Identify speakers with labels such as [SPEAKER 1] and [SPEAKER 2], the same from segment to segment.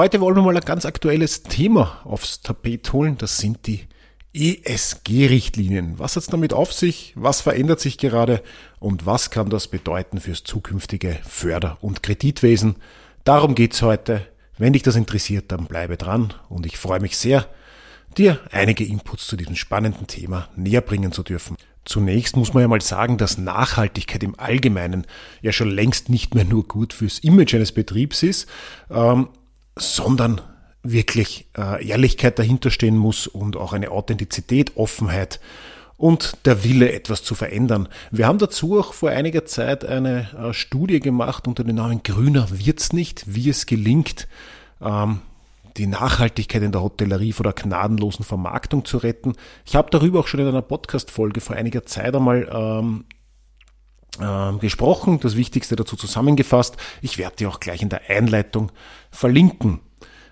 [SPEAKER 1] Heute wollen wir mal ein ganz aktuelles Thema aufs Tapet holen. Das sind die ESG-Richtlinien. Was hat es damit auf sich? Was verändert sich gerade? Und was kann das bedeuten fürs zukünftige Förder- und Kreditwesen? Darum geht's heute. Wenn dich das interessiert, dann bleibe dran und ich freue mich sehr, dir einige Inputs zu diesem spannenden Thema näher bringen zu dürfen. Zunächst muss man ja mal sagen, dass Nachhaltigkeit im Allgemeinen ja schon längst nicht mehr nur gut fürs Image eines Betriebs ist, ähm, sondern wirklich äh, Ehrlichkeit dahinterstehen muss und auch eine Authentizität, Offenheit und der Wille, etwas zu verändern. Wir haben dazu auch vor einiger Zeit eine äh, Studie gemacht unter dem Namen Grüner wird's nicht, wie es gelingt, ähm, die Nachhaltigkeit in der Hotellerie vor der gnadenlosen Vermarktung zu retten. Ich habe darüber auch schon in einer Podcast-Folge vor einiger Zeit einmal ähm, äh, gesprochen, das Wichtigste dazu zusammengefasst. Ich werde dir auch gleich in der Einleitung verlinken.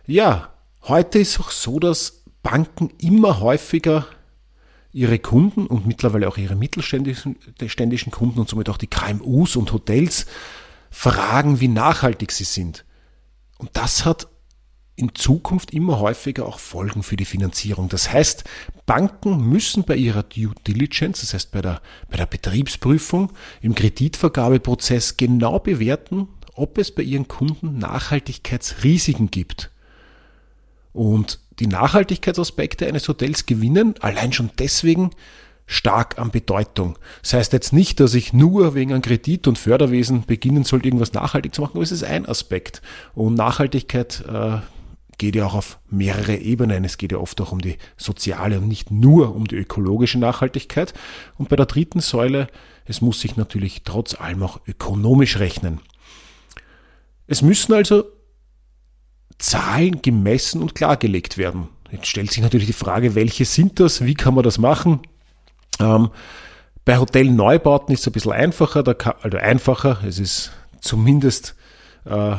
[SPEAKER 1] Ja, heute ist auch so, dass Banken immer häufiger ihre Kunden und mittlerweile auch ihre mittelständischen Kunden und somit auch die KMUs und Hotels fragen, wie nachhaltig sie sind. Und das hat in Zukunft immer häufiger auch Folgen für die Finanzierung. Das heißt, Banken müssen bei ihrer Due Diligence, das heißt bei der, bei der Betriebsprüfung, im Kreditvergabeprozess genau bewerten, ob es bei ihren Kunden Nachhaltigkeitsrisiken gibt. Und die Nachhaltigkeitsaspekte eines Hotels gewinnen allein schon deswegen stark an Bedeutung. Das heißt jetzt nicht, dass ich nur wegen einem Kredit- und Förderwesen beginnen sollte, irgendwas nachhaltig zu machen, aber es ist ein Aspekt. Und Nachhaltigkeit äh, geht ja auch auf mehrere Ebenen. Es geht ja oft auch um die soziale und nicht nur um die ökologische Nachhaltigkeit. Und bei der dritten Säule, es muss sich natürlich trotz allem auch ökonomisch rechnen. Es müssen also Zahlen gemessen und klargelegt werden. Jetzt stellt sich natürlich die Frage, welche sind das? Wie kann man das machen? Ähm, bei Hotelneubauten ist es ein bisschen einfacher, da kann, also einfacher, es ist zumindest äh,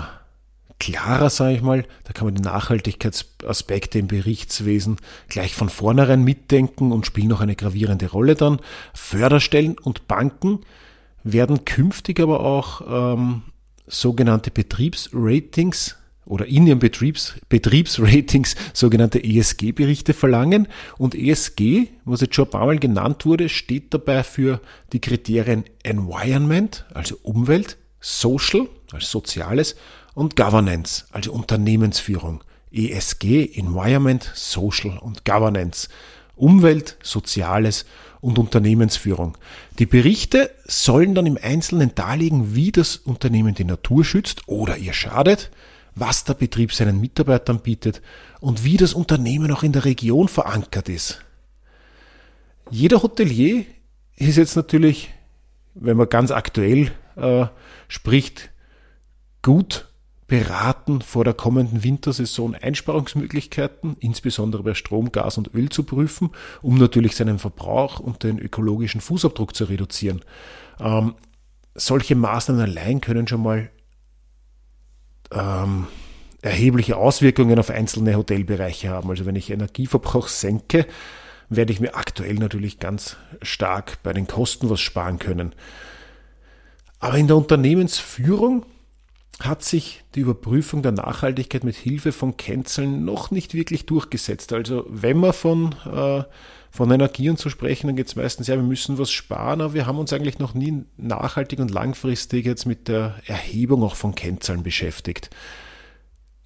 [SPEAKER 1] klarer, sage ich mal. Da kann man die Nachhaltigkeitsaspekte im Berichtswesen gleich von vornherein mitdenken und spielen noch eine gravierende Rolle dann. Förderstellen und Banken werden künftig aber auch ähm, sogenannte Betriebsratings oder in ihren Betriebs, Betriebsratings sogenannte ESG-Berichte verlangen. Und ESG, was jetzt schon ein paar Mal genannt wurde, steht dabei für die Kriterien Environment, also Umwelt, Social, also Soziales, und Governance, also Unternehmensführung. ESG, Environment, Social und Governance. Umwelt, Soziales und Unternehmensführung. Die Berichte sollen dann im Einzelnen darlegen, wie das Unternehmen die Natur schützt oder ihr schadet, was der Betrieb seinen Mitarbeitern bietet und wie das Unternehmen auch in der Region verankert ist. Jeder Hotelier ist jetzt natürlich, wenn man ganz aktuell äh, spricht, gut beraten, vor der kommenden Wintersaison Einsparungsmöglichkeiten, insbesondere bei Strom, Gas und Öl zu prüfen, um natürlich seinen Verbrauch und den ökologischen Fußabdruck zu reduzieren. Ähm, solche Maßnahmen allein können schon mal ähm, erhebliche Auswirkungen auf einzelne Hotelbereiche haben. Also wenn ich Energieverbrauch senke, werde ich mir aktuell natürlich ganz stark bei den Kosten was sparen können. Aber in der Unternehmensführung hat sich die Überprüfung der Nachhaltigkeit mit Hilfe von Kennzahlen noch nicht wirklich durchgesetzt. Also wenn man von, äh, von Energie und so sprechen, dann geht es meistens, ja, wir müssen was sparen, aber wir haben uns eigentlich noch nie nachhaltig und langfristig jetzt mit der Erhebung auch von Kennzahlen beschäftigt.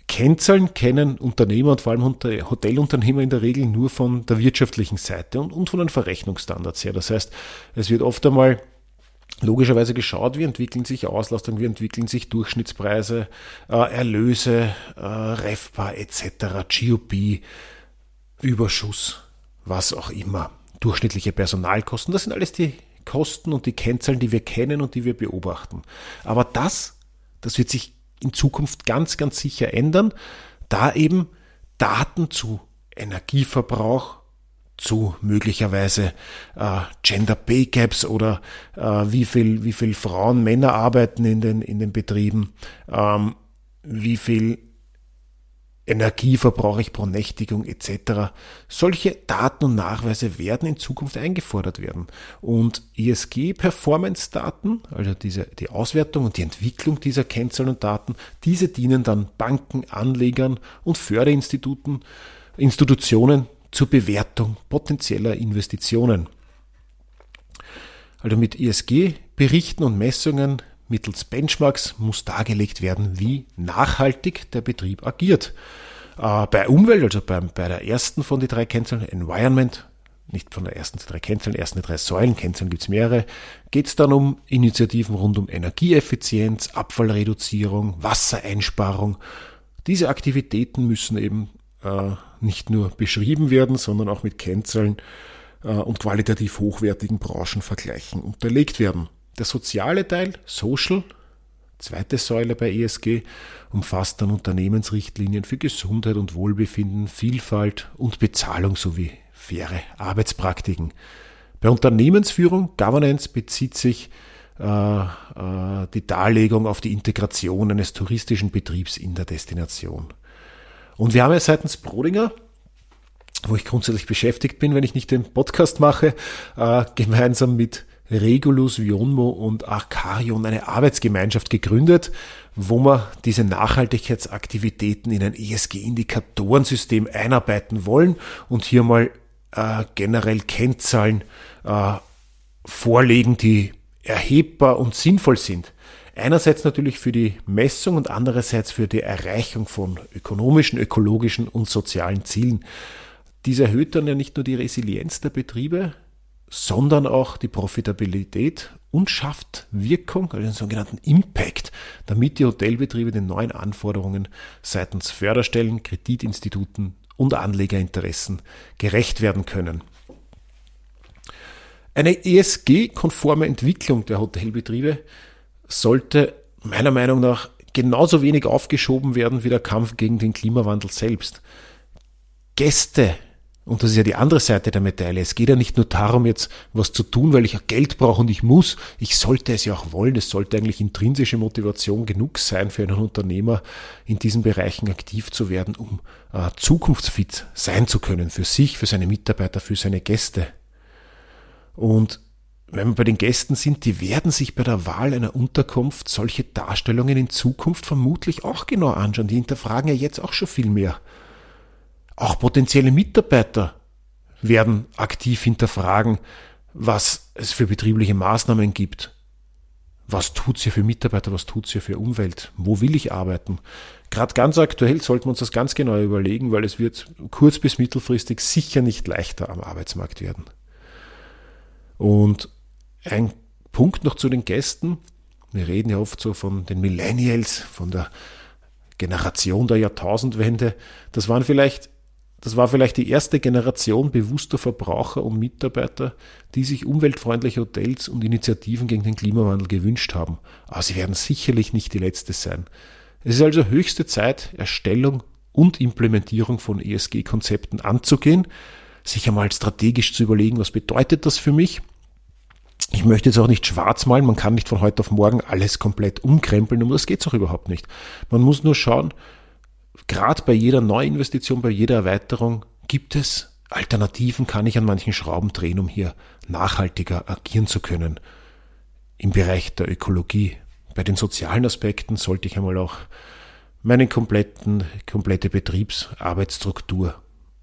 [SPEAKER 1] Kennzahlen kennen Unternehmer und vor allem Hotelunternehmer in der Regel nur von der wirtschaftlichen Seite und, und von den Verrechnungsstandards her. Das heißt, es wird oft einmal logischerweise geschaut, wie entwickeln sich Auslastungen, wie entwickeln sich Durchschnittspreise, äh, Erlöse, äh, REFPA etc., GOP, Überschuss, was auch immer, durchschnittliche Personalkosten. Das sind alles die Kosten und die Kennzahlen, die wir kennen und die wir beobachten. Aber das, das wird sich in Zukunft ganz, ganz sicher ändern, da eben Daten zu Energieverbrauch, zu möglicherweise äh, Gender Pay Gaps oder äh, wie viel, wie viel Frauen, Männer arbeiten in den, in den Betrieben, ähm, wie viel Energie verbrauche ich pro Nächtigung etc. Solche Daten und Nachweise werden in Zukunft eingefordert werden. Und ESG-Performance-Daten, also diese, die Auswertung und die Entwicklung dieser Kennzahlen und Daten, diese dienen dann Banken, Anlegern und Förderinstituten, Institutionen zur Bewertung potenzieller Investitionen. Also mit ESG-Berichten und Messungen mittels Benchmarks muss dargelegt werden, wie nachhaltig der Betrieb agiert. Äh, bei Umwelt, also bei, bei der ersten von den drei Kennzahlen, Environment, nicht von der ersten drei Kennzahlen, ersten drei Säulen, Kennzahlen gibt es mehrere, geht es dann um Initiativen rund um Energieeffizienz, Abfallreduzierung, Wassereinsparung. Diese Aktivitäten müssen eben nicht nur beschrieben werden, sondern auch mit Kennzahlen äh, und qualitativ hochwertigen Branchenvergleichen unterlegt werden. Der soziale Teil, Social, zweite Säule bei ESG, umfasst dann Unternehmensrichtlinien für Gesundheit und Wohlbefinden, Vielfalt und Bezahlung sowie faire Arbeitspraktiken. Bei Unternehmensführung, Governance, bezieht sich äh, äh, die Darlegung auf die Integration eines touristischen Betriebs in der Destination. Und wir haben ja seitens Brodinger wo ich grundsätzlich beschäftigt bin, wenn ich nicht den Podcast mache, äh, gemeinsam mit Regulus, Vionmo und Arcarion eine Arbeitsgemeinschaft gegründet, wo wir diese Nachhaltigkeitsaktivitäten in ein ESG-Indikatorensystem einarbeiten wollen und hier mal äh, generell Kennzahlen äh, vorlegen, die erhebbar und sinnvoll sind. Einerseits natürlich für die Messung und andererseits für die Erreichung von ökonomischen, ökologischen und sozialen Zielen. Dies erhöht dann ja nicht nur die Resilienz der Betriebe, sondern auch die Profitabilität und schafft Wirkung, also den sogenannten Impact, damit die Hotelbetriebe den neuen Anforderungen seitens Förderstellen, Kreditinstituten und Anlegerinteressen gerecht werden können. Eine ESG-konforme Entwicklung der Hotelbetriebe sollte meiner Meinung nach genauso wenig aufgeschoben werden wie der Kampf gegen den Klimawandel selbst. Gäste und das ist ja die andere Seite der Medaille. Es geht ja nicht nur darum, jetzt was zu tun, weil ich ja Geld brauche und ich muss. Ich sollte es ja auch wollen. Es sollte eigentlich intrinsische Motivation genug sein für einen Unternehmer, in diesen Bereichen aktiv zu werden, um äh, zukunftsfit sein zu können. Für sich, für seine Mitarbeiter, für seine Gäste. Und wenn wir bei den Gästen sind, die werden sich bei der Wahl einer Unterkunft solche Darstellungen in Zukunft vermutlich auch genau anschauen. Die hinterfragen ja jetzt auch schon viel mehr. Auch potenzielle Mitarbeiter werden aktiv hinterfragen, was es für betriebliche Maßnahmen gibt. Was tut's hier für Mitarbeiter, was tut's hier für Umwelt? Wo will ich arbeiten? Gerade ganz aktuell sollten wir uns das ganz genau überlegen, weil es wird kurz- bis mittelfristig sicher nicht leichter am Arbeitsmarkt werden. Und ein Punkt noch zu den Gästen. Wir reden ja oft so von den Millennials, von der Generation der Jahrtausendwende. Das waren vielleicht das war vielleicht die erste Generation bewusster Verbraucher und Mitarbeiter, die sich umweltfreundliche Hotels und Initiativen gegen den Klimawandel gewünscht haben. Aber sie werden sicherlich nicht die letzte sein. Es ist also höchste Zeit, Erstellung und Implementierung von ESG-Konzepten anzugehen, sich einmal strategisch zu überlegen, was bedeutet das für mich. Ich möchte jetzt auch nicht schwarz malen, man kann nicht von heute auf morgen alles komplett umkrempeln, um das geht es auch überhaupt nicht. Man muss nur schauen, gerade bei jeder Neuinvestition, bei jeder Erweiterung gibt es Alternativen, kann ich an manchen Schrauben drehen, um hier nachhaltiger agieren zu können. Im Bereich der Ökologie. Bei den sozialen Aspekten sollte ich einmal auch meine kompletten, komplette Betriebsarbeitsstruktur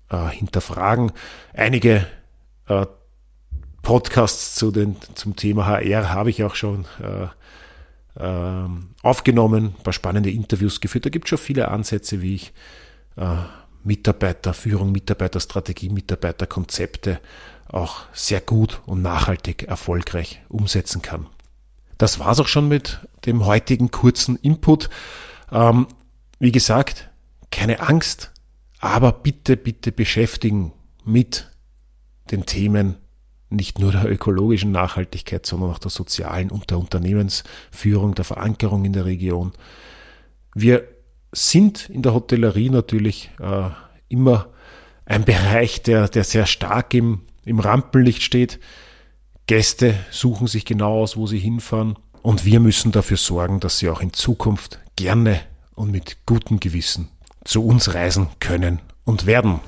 [SPEAKER 1] äh, hinterfragen. Einige äh, Podcasts zu den, zum Thema HR habe ich auch schon äh, ähm, aufgenommen, ein paar spannende Interviews geführt. Da gibt es schon viele Ansätze, wie ich äh, Mitarbeiterführung, Mitarbeiterstrategie, Mitarbeiterkonzepte auch sehr gut und nachhaltig erfolgreich umsetzen kann. Das war's auch schon mit dem heutigen kurzen Input. Ähm, wie gesagt, keine Angst, aber bitte, bitte beschäftigen mit den Themen nicht nur der ökologischen Nachhaltigkeit, sondern auch der sozialen und der Unternehmensführung, der Verankerung in der Region. Wir sind in der Hotellerie natürlich äh, immer ein Bereich, der, der sehr stark im, im Rampenlicht steht. Gäste suchen sich genau aus, wo sie hinfahren. Und wir müssen dafür sorgen, dass sie auch in Zukunft gerne und mit gutem Gewissen zu uns reisen können und werden.